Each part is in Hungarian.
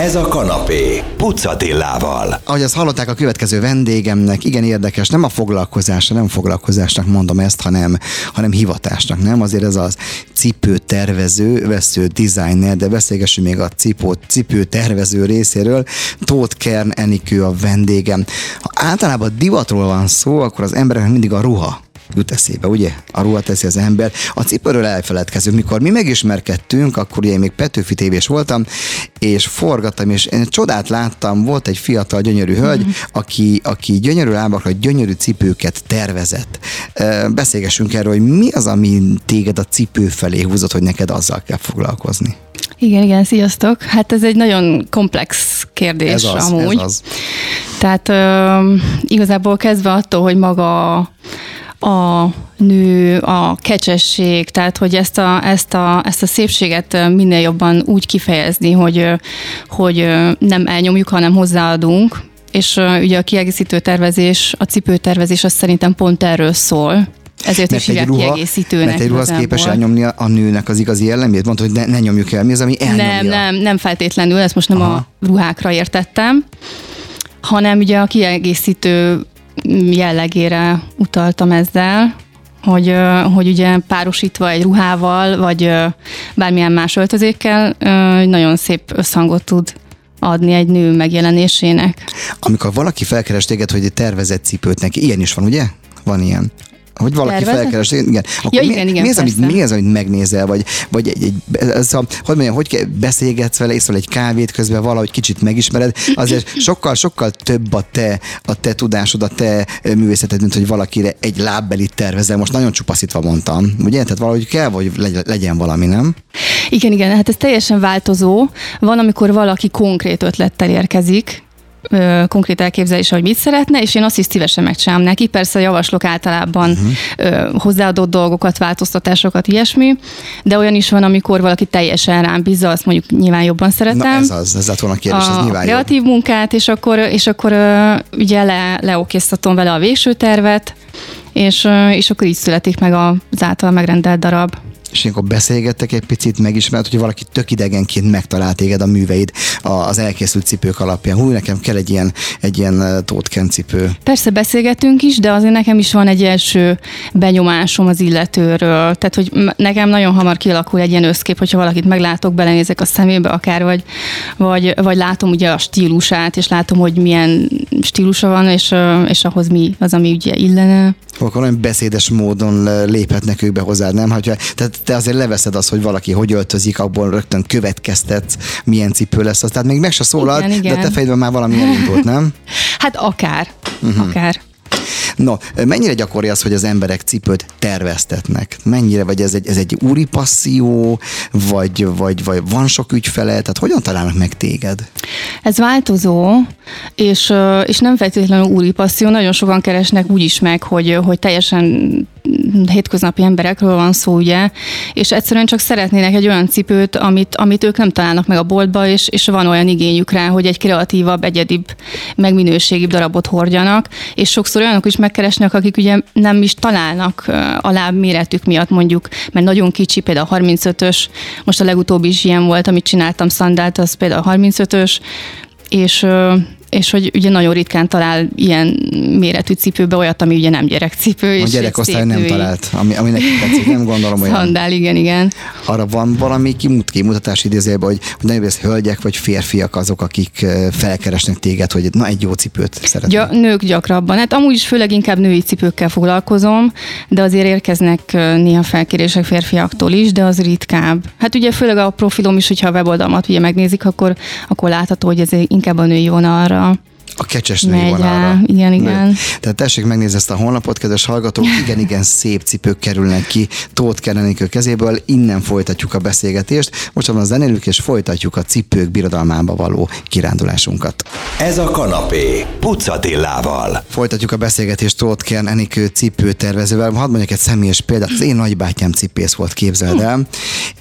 Ez a kanapé, Pucatillával. Ahogy azt hallották a következő vendégemnek, igen érdekes, nem a foglalkozása, nem foglalkozásnak mondom ezt, hanem, hanem hivatásnak, nem? Azért ez az cipő tervező, vesző designer, de beszélgessünk még a cipó, cipő tervező részéről. Tóth Kern Enikő a vendégem. Ha általában divatról van szó, akkor az embereknek mindig a ruha jut eszébe, ugye? A ruha teszi az ember. A cipőről elfeledkezünk. Mikor mi megismerkedtünk, akkor ugye én még Petőfi tévés voltam, és forgattam, és én csodát láttam, volt egy fiatal, gyönyörű hölgy, mm-hmm. aki, aki gyönyörű lábakra, gyönyörű cipőket tervezett. Beszélgessünk erről, hogy mi az, ami téged a cipő felé húzott, hogy neked azzal kell foglalkozni. Igen, igen, sziasztok. Hát ez egy nagyon komplex kérdés Ez az, amúgy. ez az. Tehát uh, igazából kezdve attól, hogy maga a nő, a kecsesség, tehát hogy ezt a, ezt a, ezt a szépséget minél jobban úgy kifejezni, hogy, hogy nem elnyomjuk, hanem hozzáadunk, és ugye a kiegészítő tervezés, a cipőtervezés az szerintem pont erről szól. Ezért Mert is egy ruha, kiegészítőnek. mert egy ruha az képes elnyomni a nőnek az igazi jellemét? Mondta, hogy ne, ne nyomjuk el. Mi az, ami elnyomja? Nem, nem, nem feltétlenül, ezt most nem Aha. a ruhákra értettem, hanem ugye a kiegészítő jellegére utaltam ezzel, hogy, hogy ugye párosítva egy ruhával, vagy bármilyen más öltözékkel nagyon szép összhangot tud adni egy nő megjelenésének. Amikor valaki felkeres téged, hogy tervezett cipőt neki, ilyen is van, ugye? Van ilyen. Hogy valaki felkeres igen. Akkor Ja, mi, igen, igen, mi, az, amit, persze. mi az, amit megnézel, vagy, vagy egy, egy, ez a, hogy mondjam, hogy beszélgetsz vele, iszol egy kávét közben valahogy kicsit megismered, azért sokkal, sokkal több a te, a te tudásod, a te művészeted, mint hogy valakire egy lábbelit tervezel. Most nagyon csupaszítva mondtam, ugye? Tehát valahogy kell, hogy legy- legyen valami, nem? Igen, igen, hát ez teljesen változó. Van, amikor valaki konkrét ötlettel érkezik, ö, konkrét elképzelése, hogy mit szeretne, és én azt is szívesen megcsinálom neki. Persze javaslok általában uh-huh. ö, hozzáadott dolgokat, változtatásokat, ilyesmi, de olyan is van, amikor valaki teljesen rám bízza, azt mondjuk nyilván jobban szeretem. Na ez az, ez lett volna a kérdés, ez a nyilván jó. kreatív munkát, és akkor, és akkor ö, ugye le, leokéztatom vele a végső tervet, és, és akkor így születik meg az által megrendelt darab. És ilyenkor beszélgettek egy picit, megismert, hogy valaki tök idegenként megtalált téged a műveid az elkészült cipők alapján. Hú, nekem kell egy ilyen, egy ilyen uh, tótken cipő. Persze beszélgetünk is, de azért nekem is van egy első benyomásom az illetőről. Tehát, hogy nekem nagyon hamar kialakul egy ilyen összkép, hogyha valakit meglátok, belenézek a szemébe akár, vagy, vagy, vagy látom ugye a stílusát, és látom, hogy milyen stílusa van, és, ö, és ahhoz mi az, ami ugye illene. Akkor olyan beszédes módon léphetnek ők be hozzád, nem? Hogyha, tehát te azért leveszed azt, hogy valaki hogy öltözik, abból rögtön következtetsz, milyen cipő lesz az. Tehát még meg se szólal, Igen, de igen. a te fejedben már valami elindult, nem? Hát akár, uh-huh. akár. No, mennyire gyakori az, hogy az emberek cipőt terveztetnek? Mennyire, vagy ez egy, ez egy úri passzió, vagy, vagy, vagy van sok ügyfele, tehát hogyan találnak meg téged? Ez változó, és, és nem feltétlenül úri passzió, nagyon sokan keresnek úgy is meg, hogy, hogy teljesen hétköznapi emberekről van szó, ugye, és egyszerűen csak szeretnének egy olyan cipőt, amit, amit ők nem találnak meg a boltba, és, és van olyan igényük rá, hogy egy kreatívabb, egyedibb, megminőségibb darabot hordjanak, és sokszor olyanok is megkeresnek, akik ugye nem is találnak a láb méretük miatt mondjuk, mert nagyon kicsi, például a 35-ös, most a legutóbbi is ilyen volt, amit csináltam szandált, az például a 35-ös, és, és hogy ugye nagyon ritkán talál ilyen méretű cipőbe olyat, ami ugye nem gyerekcipő. A gyerekosztály nem talált, ami, ami neki tetszik, nem gondolom olyan. Szandál, igen, igen. Arra van valami kimut, kimutatás idézőjelben, hogy, hogy nagyobb ez hölgyek vagy férfiak azok, akik felkeresnek téged, hogy na egy jó cipőt szeretnék. Gya, nők gyakrabban. Hát amúgy is főleg inkább női cipőkkel foglalkozom, de azért érkeznek néha felkérések férfiaktól is, de az ritkább. Hát ugye főleg a profilom is, hogyha a weboldalmat ugye megnézik, akkor, akkor látható, hogy ez inkább a női vonalra Oh. A kecses női megy vonalra. Igen, igen. Tehát tessék megnézni ezt a honlapot, kedves hallgatók, igen, igen, szép cipők kerülnek ki Tóth Kerenikő kezéből, innen folytatjuk a beszélgetést, most abban zenélünk, és folytatjuk a cipők birodalmába való kirándulásunkat. Ez a kanapé, Pucatillával. Folytatjuk a beszélgetést Tóth Kern Enikő cipőtervezővel. Hadd mondjak egy személyes példát. Az én nagybátyám cipész volt, képzeld el.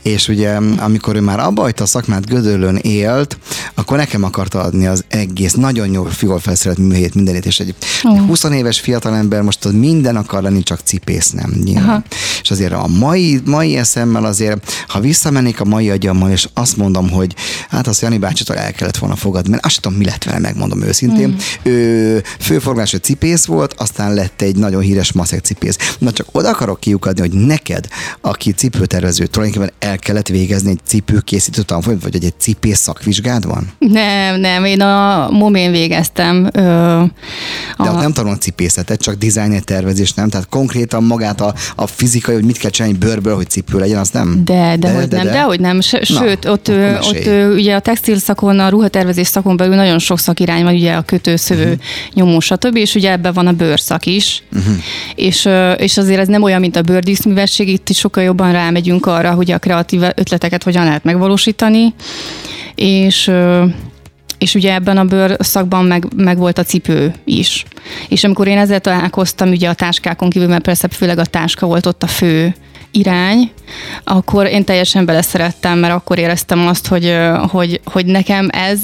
És ugye, amikor ő már abba a szakmát Gödöllön élt, akkor nekem akarta adni az egész, nagyon jó jól felszerelt műhelyét, mindenét, és egy Ó. 20 éves fiatalember most az minden akar lenni, csak cipész nem. nyilván. Aha. És azért a mai, mai eszemmel azért, ha visszamennék a mai agyammal, és azt mondom, hogy hát azt Jani bácsitól el kellett volna fogadni, mert azt sem tudom, mi lett vele, megmondom őszintén. Hmm. Ő főforgású cipész volt, aztán lett egy nagyon híres maszek cipész. Na csak oda akarok kiukadni, hogy neked, aki cipőtervező, tulajdonképpen el kellett végezni egy cipőkészítő tanfolyamot, vagy egy, egy cipész szakvizsgád van? Nem, nem, én a momén végeztem. Ö, De a, ott nem tanulnak cipészetet, csak dizájn tervezés, nem? Tehát konkrétan magát a, a fizikai, hogy mit kell csinálni bőrből, hogy cipő legyen, az nem? De, de, hogy nem, de, hogy nem. S- Na, Sőt, ott, ö, ott ö, ugye a textil szakon, a ruhatervezés szakon belül nagyon sok szakirány van, ugye a kötőszövő, Mhm. uh-huh. nyomó, stb. És ugye ebben van a bőrszak is. Mhm. Uh-huh. És, ö, és azért ez nem olyan, mint a bőrdíszművesség, itt is sokkal jobban rámegyünk arra, hogy a kreatív ötleteket hogyan lehet megvalósítani. És ö, és ugye ebben a bőr szakban meg, meg volt a cipő is. És amikor én ezzel találkoztam, ugye a táskákon kívül, mert persze főleg a táska volt ott a fő irány, akkor én teljesen beleszerettem, mert akkor éreztem azt, hogy, hogy, hogy nekem ez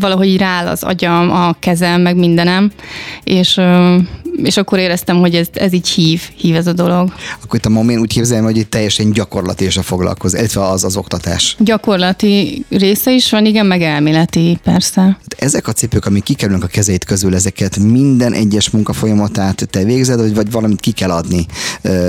valahogy rááll az agyam, a kezem, meg mindenem, és, és akkor éreztem, hogy ez, ez így hív, hív ez a dolog. Akkor itt a momén úgy képzelem, hogy itt teljesen gyakorlati és a foglalkozás, illetve az az oktatás. Gyakorlati része is van, igen, meg elméleti, persze. Ezek a cipők, amik kikerülnek a kezét közül, ezeket minden egyes munkafolyamatát te végzed, vagy, vagy valamit ki kell adni?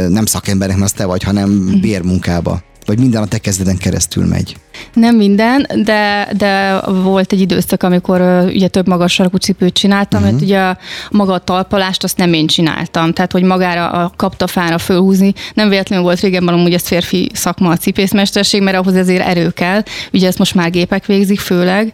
Nem szakembernek, mert az te vagy, hanem bérmunkába. Vagy minden a te kezdeden keresztül megy. Nem minden, de, de volt egy időszak, amikor ugye több magas sarkú cipőt csináltam, uh-huh. mert ugye a, maga a talpalást azt nem én csináltam, tehát hogy magára a kaptafára fölhúzni, nem véletlenül volt régebben amúgy ez férfi szakma a cipészmesterség, mert ahhoz ezért erő kell, ugye ezt most már gépek végzik főleg,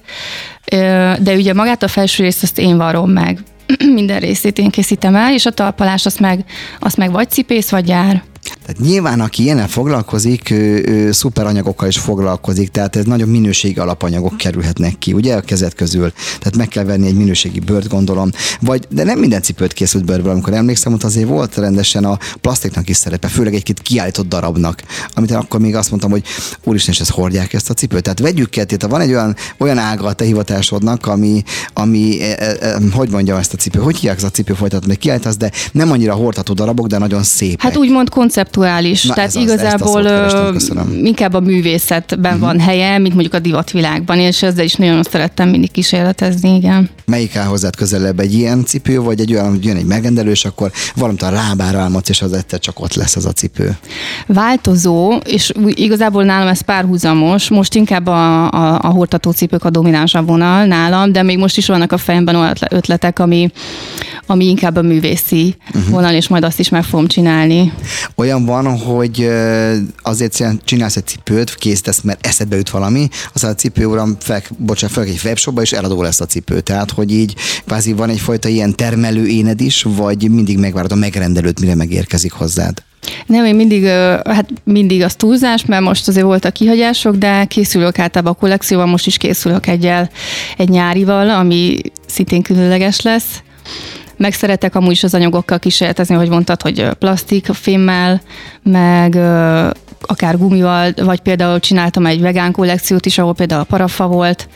de ugye magát a felső részt azt én varom meg, minden részét én készítem el, és a talpalást azt meg, azt meg vagy cipész, vagy gyár. Tehát nyilván, aki ilyennel foglalkozik, ő, ő szuperanyagokkal is foglalkozik, tehát ez nagyon minőségi alapanyagok kerülhetnek ki, ugye a kezed közül. Tehát meg kell venni egy minőségi bőrt, gondolom. Vagy, de nem minden cipőt készült bőrből, amikor emlékszem, ott azért volt rendesen a plastiknak is szerepe, főleg egy-két kiállított darabnak, amit akkor még azt mondtam, hogy úristen, és ezt hordják ezt a cipőt. Tehát vegyük ketté, van egy olyan, olyan ága a te hivatásodnak, ami, ami e, e, e, hogy mondjam ezt a cipő, hogy hívják ezt a cipő folytatot, még kiállítasz, de nem annyira hordható darabok, de nagyon szépek. Hát úgymond konceptuális, Na, tehát ez az, ezt a igazából kerestem, inkább a művészetben uh-huh. van helye, mint mondjuk a divatvilágban, és ezzel is nagyon szerettem mindig kísérletezni, igen. Melyik áll hozzád közelebb, egy ilyen cipő, vagy egy olyan, hogy jön egy megrendelő, és akkor valamit a lábára álmodsz, és az egyszer csak ott lesz az a cipő. Változó, és igazából nálam ez párhuzamos, most inkább a, a, a hordható cipők a dominánsabb vonal nálam, de még most is vannak a fejemben olyan ötle- ötletek, ami, ami inkább a művészi uh-huh. vonal, és majd azt is meg fogom csinálni. Olyan van, hogy azért csinálsz egy cipőt, készítesz, mert eszedbe jut valami, aztán a cipő uram fel, bocsánat, fel egy webshopba, és eladó lesz a cipő. Tehát, hogy így kvázi van egyfajta ilyen termelő éned is, vagy mindig megvárod a megrendelőt, mire megérkezik hozzád. Nem, én mindig, hát mindig az túlzás, mert most azért voltak kihagyások, de készülök általában a kollekcióval, most is készülök egyel, egy nyárival, ami szintén különleges lesz. Meg szeretek amúgy is az anyagokkal kísérletezni, hogy mondtad, hogy ö, plastik, fémmel, meg akár gumival, vagy például csináltam egy vegán kollekciót is, ahol például a parafa volt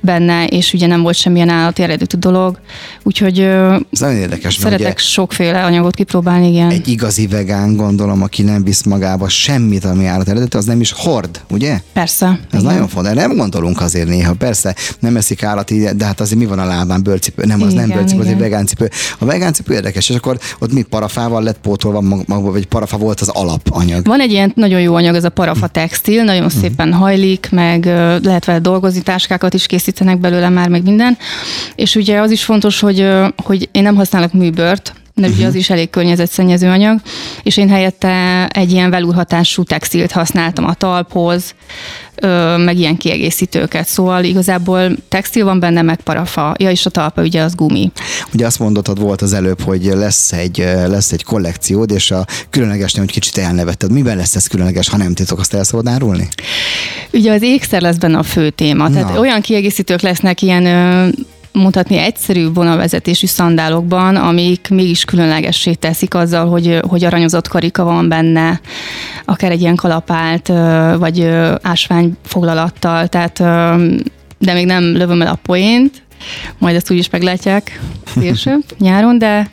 benne, és ugye nem volt semmilyen állati eredetű dolog. Úgyhogy Ez nagyon érdekes, szeretek ugye sokféle anyagot kipróbálni, igen. egy igazi vegán, gondolom, aki nem visz magába semmit, ami állat eredetű, az nem is hord, ugye? Persze. Ez igen. nagyon fontos. Nem gondolunk azért néha. Persze nem eszik állati, de hát azért mi van a lábán? Bőrcipő. Nem, az nem Igen, bőrcipő, az egy vegán cipő. A vegán cipő érdekes, és akkor ott mi parafával lett pótolva maga, vagy parafa volt az alapanyag. Van egy ilyen nagyon jó anyag, ez a parafa textil, nagyon szépen hajlik, meg lehet vele dolgozni, táskákat is készítenek belőle már, meg minden. És ugye az is fontos, hogy, hogy én nem használok műbört, mert ugye az is elég környezetszennyező anyag, és én helyette egy ilyen velúrhatású textilt használtam a talphoz, meg ilyen kiegészítőket. Szóval igazából textil van benne, meg parafa. Ja, és a talpa ugye az gumi. Ugye azt mondottad volt az előbb, hogy lesz egy, lesz egy kollekciód, és a különlegesnél, hogy kicsit elnevetted. Miben lesz ez különleges, ha nem titok, azt el szabad árulni? Ugye az ékszer lesz benne a fő téma. Tehát Na. olyan kiegészítők lesznek ilyen mutatni egyszerű vonalvezetésű szandálokban, amik mégis különlegessé teszik azzal, hogy, hogy aranyozott karika van benne, akár egy ilyen kalapált, vagy ö, ásványfoglalattal, tehát de még nem lövöm el a poént, majd ezt úgyis meglátják később, nyáron, de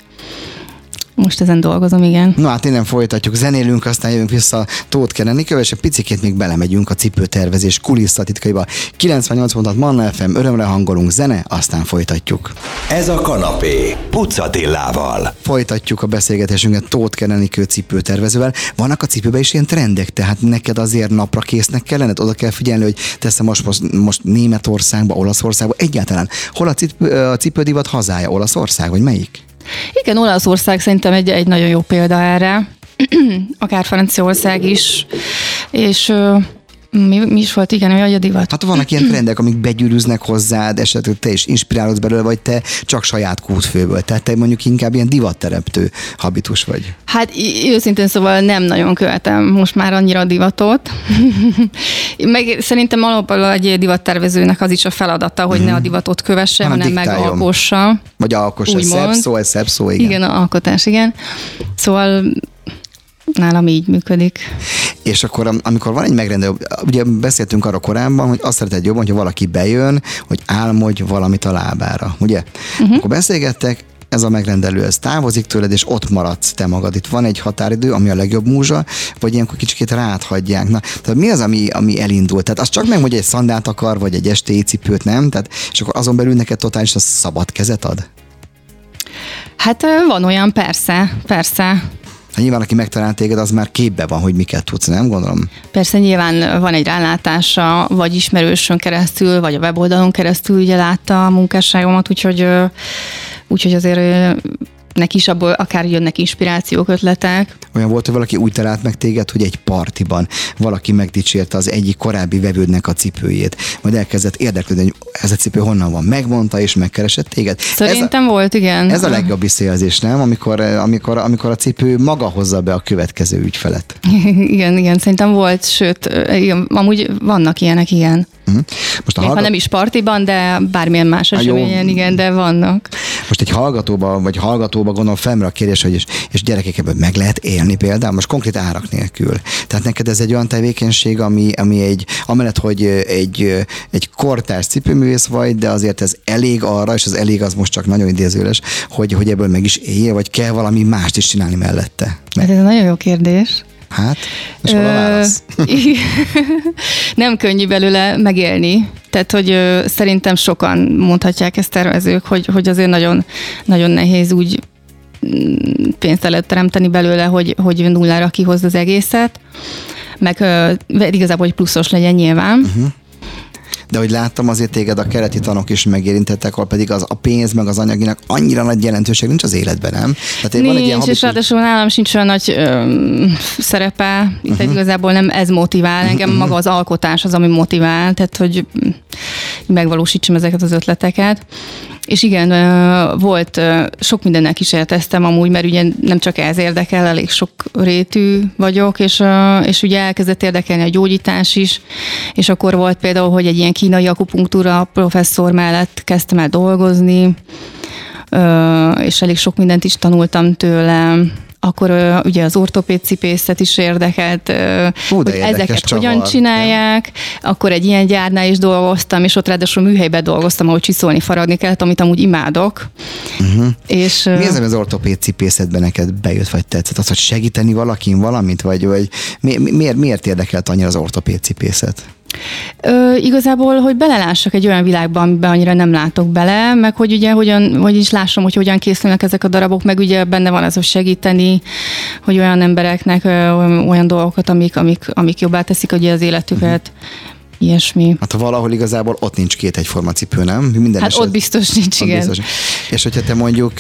most ezen dolgozom, igen. Na hát innen folytatjuk, zenélünk, aztán jövünk vissza Tóth Kerenikővel, és egy picikét még belemegyünk a cipőtervezés kulisszatitkaiba. 98 mondat Manna FM, örömre hangolunk zene, aztán folytatjuk. Ez a kanapé Pucatillával. Folytatjuk a beszélgetésünket Tóth Kerenikő cipőtervezővel. Vannak a cipőben is ilyen trendek, tehát neked azért napra késznek kellene, oda kell figyelni, hogy teszem most, most, most Németországba, Olaszországba, egyáltalán. Hol a, cipő, a cipődivat hazája? Olaszország, vagy melyik? Igen, Olaszország szerintem egy, egy nagyon jó példa erre, akár Franciaország is, és mi, mi is volt, igen, hogy a divat. Hát vannak ilyen trendek, amik begyűrűznek hozzád, esetleg te is inspirálódsz belőle, vagy te csak saját kútfőből. Tehát te mondjuk inkább ilyen divatteremtő habitus vagy. Hát őszintén szóval nem nagyon követem most már annyira a divatot. Meg szerintem alapból egy divattervezőnek az is a feladata, hogy mm. ne a divatot kövesse, hanem, hanem megalkossa. Vagy alkossa, szebb szó, szebb szó, igen. Igen, alkotás, igen. Szóval nálam így működik. És akkor, amikor van egy megrendelő, ugye beszéltünk arra korábban, hogy azt szereted jobban, hogyha valaki bejön, hogy álmodj valamit a lábára, ugye? Uh-huh. Akkor beszélgettek, ez a megrendelő, ez távozik tőled, és ott maradsz te magad. Itt van egy határidő, ami a legjobb múzsa, vagy ilyenkor kicsit rád hagyják. Na, tehát mi az, ami, ami elindult? Tehát az csak meg, hogy egy szandát akar, vagy egy estéi cipőt, nem? Tehát, és akkor azon belül neked totálisan szabad kezet ad? Hát van olyan, persze, persze. Hát nyilván, aki megtalált téged, az már képbe van, hogy miket tudsz, nem gondolom? Persze nyilván van egy rálátása, vagy ismerősön keresztül, vagy a weboldalon keresztül ugye látta a munkásságomat, úgyhogy, úgyhogy azért neki is abból akár jönnek inspirációk, ötletek. Olyan volt, hogy valaki úgy talált meg téged, hogy egy partiban valaki megdicsérte az egyik korábbi vevődnek a cipőjét, majd elkezdett érdeklődni, hogy ez a cipő honnan van, megmondta és megkeresett téged. Szerintem ez a, volt, igen. Ez a legjobb visszajelzés, nem? Amikor, amikor, amikor a cipő maga hozza be a következő ügyfelet. igen, igen, szerintem volt, sőt, igen, amúgy vannak ilyenek, igen. Uh-huh. Most a Még hallgat... ha nem is partiban, de bármilyen más eseményen, igen, de vannak. Most egy hallgatóba, vagy hallgatóba gondolom felmerül a kérdés, hogy és, és gyerekek ebből meg lehet élni például, most konkrét árak nélkül. Tehát neked ez egy olyan tevékenység, ami, ami egy, amellett, hogy egy, egy kortárs cipőművész vagy, de azért ez elég arra, és az elég az most csak nagyon idézőles, hogy, hogy ebből meg is élje, vagy kell valami mást is csinálni mellette. Hát ez egy nagyon jó kérdés. Hát, és hol a válasz? nem könnyű belőle megélni. Tehát, hogy ö, szerintem sokan mondhatják ezt tervezők, hogy, hogy azért nagyon, nagyon nehéz úgy mm, pénzt lehet teremteni belőle, hogy, hogy nullára kihoz az egészet, meg ö, igazából, hogy pluszos legyen nyilván. Uh-huh de hogy láttam azért téged a keleti tanok is megérintettek, ahol pedig az, a pénz meg az anyaginak annyira nagy jelentőség nincs az életben, nem? Tehát nincs, van egy ilyen és ráadásul nálam sincs olyan nagy ö, szerepe, itt uh-huh. igazából nem ez motivál, engem uh-huh. maga az alkotás az, ami motivál, tehát hogy megvalósítsam ezeket az ötleteket. És igen, volt, sok mindennek kísérleteztem amúgy, mert ugye nem csak ez érdekel, elég sok rétű vagyok, és, és ugye elkezdett érdekelni a gyógyítás is, és akkor volt például, hogy egy ilyen kínai akupunktúra professzor mellett kezdtem el dolgozni, és elég sok mindent is tanultam tőle, akkor ugye az ortopéd cipészet is érdekelt, Hú, hogy ezeket csavar. hogyan csinálják. Ja. Akkor egy ilyen gyárnál is dolgoztam, és ott ráadásul műhelyben dolgoztam, ahol csiszolni, faragni kellett, amit amúgy imádok. Uh-huh. És, Mi az, az ortopéd cipészetben neked bejött, vagy tetszett? Az, hogy segíteni valakin valamit, vagy, vagy mi, miért, miért érdekelt annyira az ortopéd cipészet? Ö, igazából, hogy belelássak egy olyan világba, amiben annyira nem látok bele, meg hogy ugye hogyan, hogy is lássam, hogy hogyan készülnek ezek a darabok, meg ugye benne van az, hogy segíteni, hogy olyan embereknek ö, olyan dolgokat, amik, amik, amik jobbá teszik ugye az életüket, uh-huh ilyesmi. Hát valahol igazából ott nincs két egyforma cipő, nem? Minden hát ott biztos nincs, ott igen. Biztos. És hogyha te mondjuk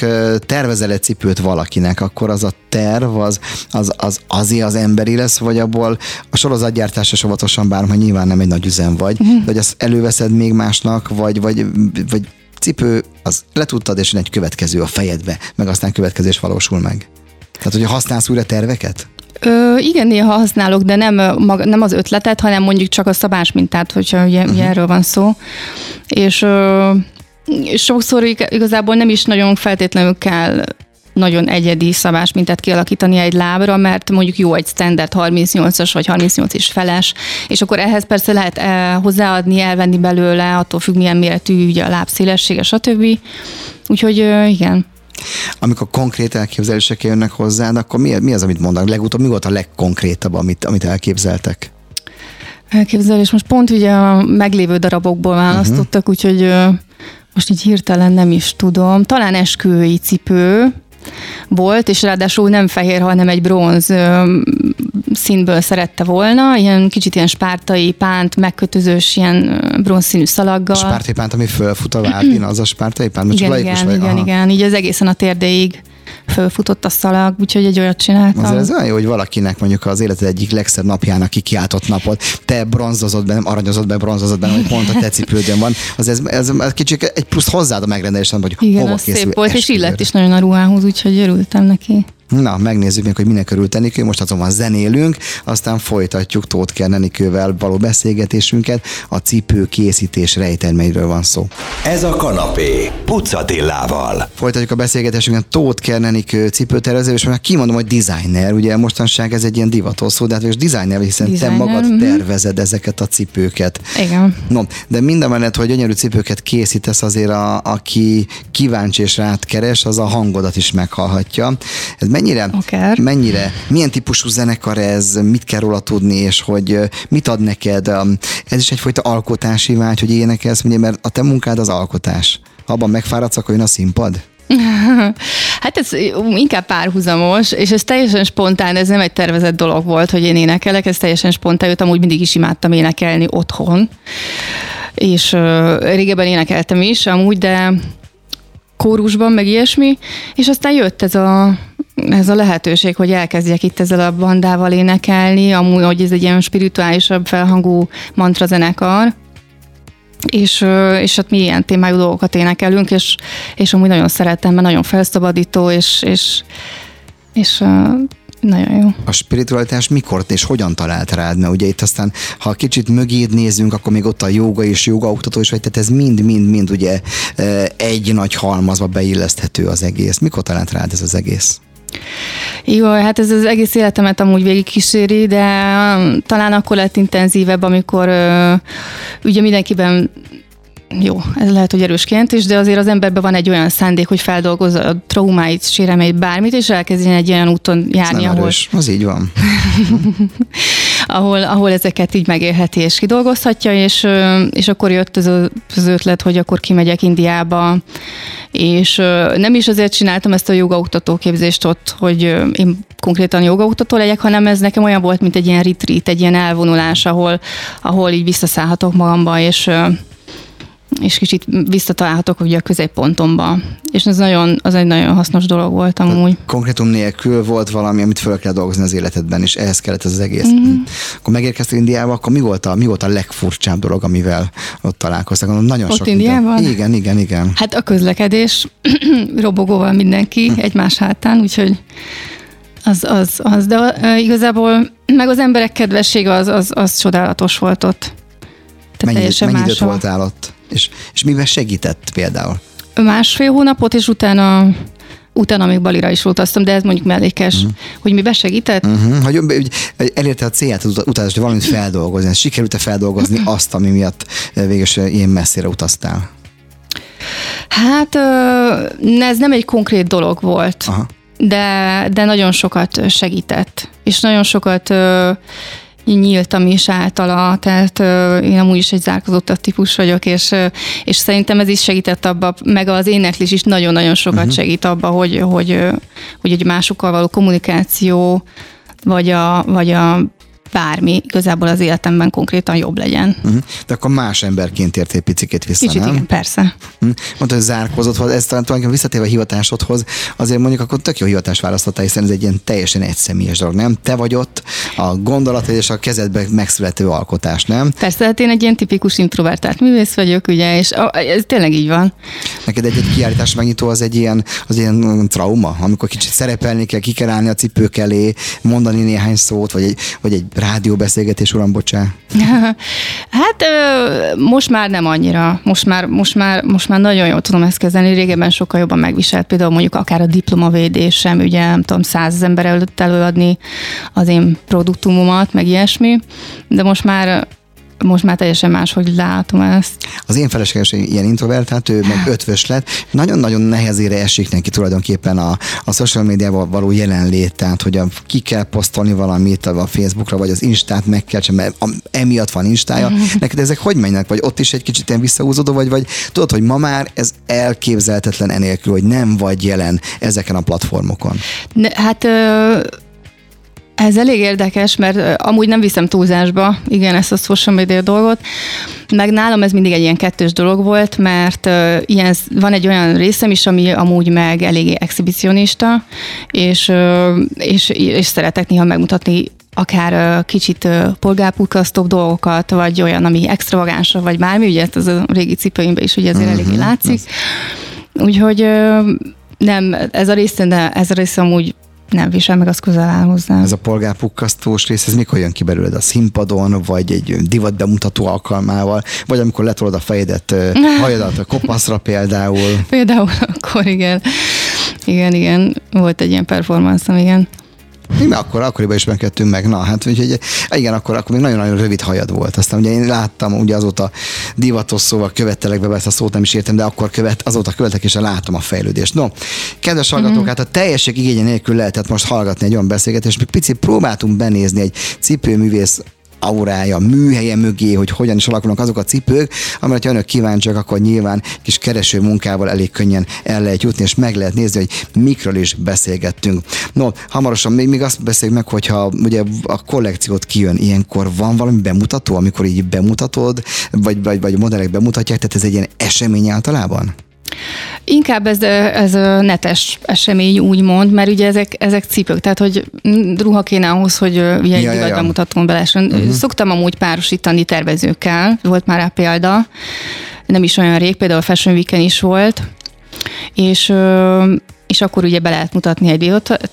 tervezel egy cipőt valakinek, akkor az a terv az, az, az azért az emberi lesz, vagy abból a sorozatgyártásra óvatosan bárom, hogy nyilván nem egy nagy üzem vagy, uh-huh. de hogy azt előveszed még másnak, vagy, vagy, vagy cipő, az letudtad, és egy következő a fejedbe, meg aztán következő is valósul meg. Tehát, hogy használsz újra terveket? Ö, igen, néha használok, de nem, mag, nem az ötletet, hanem mondjuk csak a szabás mintát, hogyha ugye, uh-huh. erről van szó. És ö, sokszor igazából nem is nagyon feltétlenül kell nagyon egyedi szabás mintát kialakítani egy lábra, mert mondjuk jó egy standard 38-as vagy 38 is feles, és akkor ehhez persze lehet eh, hozzáadni, elvenni belőle, attól függ milyen méretű ugye a lábszélessége, stb. Úgyhogy igen. Amikor konkrét elképzelések jönnek hozzád, akkor mi, mi az, amit mondanak? Legutóbb mi volt a legkonkrétabb, amit, amit elképzeltek? Elképzelés. Most pont ugye a meglévő darabokból választottak, uh-huh. úgyhogy most így hirtelen nem is tudom. Talán esküvői cipő, volt, és ráadásul nem fehér, hanem egy bronz színből szerette volna, ilyen kicsit ilyen spártai pánt, megkötözős, ilyen bronzszínű szalaggal. Spártai pánt, ami fölfut a vádin, az a spártai pánt? Igen, igen, igen, Aha. igen, így az egészen a térdéig fölfutott a szalag, úgyhogy egy olyat csináltam. Azért ez olyan jó, hogy valakinek mondjuk az életed egyik legszebb napjának kikiáltott napot, te bronzozott be, nem aranyozott be, bronzozott be, hogy pont a te cipődön van, az ez, ez, ez kicsit egy plusz hozzád a megrendelésem, hogy Igen, hova az szép volt, és illett is nagyon a ruhához, úgyhogy örültem neki. Na, megnézzük még, hogy minek örült Enikő. Most azonban zenélünk, aztán folytatjuk Tóth Kernenikővel való beszélgetésünket. A cipő készítés rejtelmeiről van szó. Ez a kanapé, Pucatillával. Folytatjuk a beszélgetésünket Tóth Kernenikő cipőtervező, és már kimondom, hogy designer. Ugye mostanság ez egy ilyen divatos szó, de hát és designer, hiszen designer, te magad mm-hmm. tervezed ezeket a cipőket. Igen. No, de minden mellett, hogy gyönyörű cipőket készítesz, azért a, aki kíváncsi és rád keres, az a hangodat is meghallhatja. Ez mennyire, Akár. mennyire, milyen típusú zenekar ez, mit kell róla tudni, és hogy mit ad neked? Ez is egyfajta alkotási vágy, hogy énekelsz, ugye, mert a te munkád az alkotás. Ha abban megfáradsz, akkor jön a színpad? Hát ez inkább párhuzamos, és ez teljesen spontán, ez nem egy tervezett dolog volt, hogy én énekelek, ez teljesen spontán, őt amúgy mindig is imádtam énekelni otthon, és uh, régebben énekeltem is amúgy, de kórusban, meg ilyesmi, és aztán jött ez a, ez a lehetőség, hogy elkezdjek itt ezzel a bandával énekelni, amúgy, hogy ez egy ilyen spirituálisabb felhangú mantra zenekar, és, és hát mi ilyen témájú dolgokat énekelünk, és, és amúgy nagyon szeretem, mert nagyon felszabadító, és, és, és nagyon jó. A spiritualitás mikor és hogyan talált rád? Mert ugye itt aztán, ha kicsit mögéd nézünk, akkor még ott a joga és joga oktató is vagy, tehát ez mind-mind-mind ugye egy nagy halmazba beilleszthető az egész. Mikor talált rád ez az egész? Jó, hát ez az egész életemet amúgy végig kíséri, de um, talán akkor lett intenzívebb, amikor ugye mindenkiben jó, ez lehet, hogy erős kijelentés, de azért az emberben van egy olyan szándék, hogy feldolgozza a traumáit, sérelmeit, bármit, és elkezdjen egy olyan úton járni, ahol... Erős. Az így van. ahol, ahol ezeket így megélheti és kidolgozhatja, és, és akkor jött az, az ötlet, hogy akkor kimegyek Indiába, és nem is azért csináltam ezt a jogaoktató képzést ott, hogy én konkrétan jogaoktató legyek, hanem ez nekem olyan volt, mint egy ilyen retreat, egy ilyen elvonulás, ahol, ahol így visszaszállhatok magamba, és és kicsit visszatalálhatok ugye a középpontomba. És ez nagyon, az egy nagyon hasznos dolog volt amúgy. Konkrétum nélkül volt valami, amit fel kell dolgozni az életedben, és ehhez kellett ez az egész. Mm-hmm. Akkor megérkeztél Indiába, akkor mi volt, a, mi volt a legfurcsább dolog, amivel ott találkoztak? Nagyon ott sok Indiában? Minden. Igen, igen, igen. Hát a közlekedés, robogóval mindenki hm. egymás hátán, úgyhogy az, az, az, de uh, igazából meg az emberek kedvessége az, az, az csodálatos volt ott. Tehát mennyi, mennyi időt voltál ott? És, és mivel segített például? Másfél hónapot, és utána utána még Balira is utaztam, de ez mondjuk mellékes, uh-huh. hogy mi besegített. Uh-huh. Hogy, hogy elérte a célját az utazást, hogy valamit feldolgozni. Sikerült-e feldolgozni uh-huh. azt, ami miatt végül ilyen messzire utaztál? Hát ez nem egy konkrét dolog volt, Aha. de, de nagyon sokat segített, és nagyon sokat nyíltam is általa, tehát én amúgy is egy zárkozott típus vagyok, és, és szerintem ez is segített abba, meg az éneklés is nagyon-nagyon sokat uh-huh. segít abba, hogy, hogy, hogy egy másokkal való kommunikáció, vagy a, vagy a bármi igazából az életemben konkrétan jobb legyen. Uh-huh. De akkor más emberként értél picit vissza, Kicsit nem? igen, persze. Uh-huh. Mondta, hogy zárkozott, ez talán tulajdonképpen visszatérve a hivatásodhoz, azért mondjuk akkor tök jó hivatást választottál, hiszen ez egy ilyen teljesen egyszemélyes dolog, nem? Te vagy ott, a gondolat és a kezedbe megszülető alkotás, nem? Persze, hát én egy ilyen tipikus introvertált művész vagyok, ugye, és ez tényleg így van. Neked egy-egy kiállítás megnyitó az egy ilyen, az ilyen trauma, amikor kicsit szerepelni kell, ki kell állni a cipők elé, mondani néhány szót, vagy egy, vagy egy rádióbeszélgetés, uram, bocsá? hát most már nem annyira. Most már, most, már, most már nagyon jól tudom ezt kezelni. Régebben sokkal jobban megviselt. Például mondjuk akár a diplomavédésem, ugye nem tudom, száz ember előtt előadni az én produktumomat, meg ilyesmi. De most már most már teljesen máshogy látom ezt. Az én feleségem ilyen introvertált, ő meg ötvös lett. Nagyon-nagyon nehezére esik neki tulajdonképpen a, a social médiával való jelenlét, tehát hogy a, ki kell posztolni valamit a Facebookra, vagy az Instát meg kell, mert a, emiatt van Instája. Neked ezek hogy mennek? Vagy ott is egy kicsit ilyen visszahúzódó, vagy, vagy tudod, hogy ma már ez elképzelhetetlen enélkül, hogy nem vagy jelen ezeken a platformokon? Ne, hát ö- ez elég érdekes, mert amúgy nem viszem túlzásba, igen, ezt a social media dolgot, meg nálam ez mindig egy ilyen kettős dolog volt, mert uh, ilyen, van egy olyan részem is, ami amúgy meg eléggé exhibicionista, és, uh, és, és szeretek néha megmutatni akár uh, kicsit uh, polgárpukasztóbb dolgokat, vagy olyan, ami extravagánsabb, vagy bármi, ugye ez a régi cipőimben is ugye ezért uh-huh. eléggé látszik. Úgyhogy uh, nem, ez a része, de ez a része amúgy nem visel meg, az közel áll hozzá. Ez a polgárpukkasztós rész, ez mikor jön ki belőled? A színpadon, vagy egy divat bemutató alkalmával, vagy amikor letolod a fejedet, hajadat a kopaszra például? Például akkor igen. Igen, igen. Volt egy ilyen performance igen. Mi akkor, akkoriban is megkettünk meg. Na, hát úgyhogy igen, akkor, akkor még nagyon-nagyon rövid hajad volt. Aztán ugye én láttam, ugye azóta divatos szóval követtelek be, ezt a szót nem is értem, de akkor követ, azóta követek, és látom a fejlődést. No, kedves hallgatók, mm-hmm. hát a teljesség igénye nélkül lehetett most hallgatni egy olyan beszélgetést, még picit próbáltunk benézni egy cipőművész aurája, műhelye mögé, hogy hogyan is alakulnak azok a cipők, amire ha önök kíváncsiak, akkor nyilván kis kereső munkával elég könnyen el lehet jutni, és meg lehet nézni, hogy mikről is beszélgettünk. No, hamarosan még, még azt beszéljük meg, hogyha ugye a kollekciót kijön, ilyenkor van valami bemutató, amikor így bemutatod, vagy, vagy, vagy modellek bemutatják, tehát ez egy ilyen esemény általában? Inkább ez, ez netes esemény úgymond, mert ugye ezek, ezek cipők, tehát hogy ruha kéne ahhoz, hogy ilyen ja, ja, ja. bemutatón belesen. Uh-huh. Mhm. Szoktam amúgy párosítani tervezőkkel, volt már rá példa, nem is olyan rég, például a Fashion Weekend is volt, és és akkor ugye be lehet mutatni egy divat,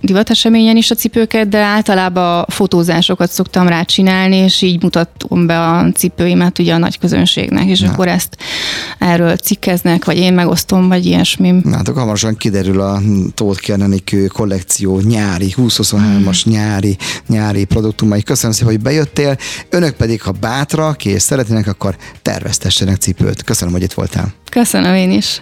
divateseményen is a cipőket, de általában fotózásokat szoktam rá csinálni, és így mutatom be a cipőimet ugye a nagy közönségnek, és Na. akkor ezt erről cikkeznek, vagy én megosztom, vagy ilyesmi. Látok, hamarosan kiderül a Tóth Kernenikő kollekció nyári, 2023-as hmm. nyári, nyári produktumai. Köszönöm szépen, hogy bejöttél. Önök pedig, ha bátrak és szeretnének, akkor terveztessenek cipőt. Köszönöm, hogy itt voltál. Köszönöm én is.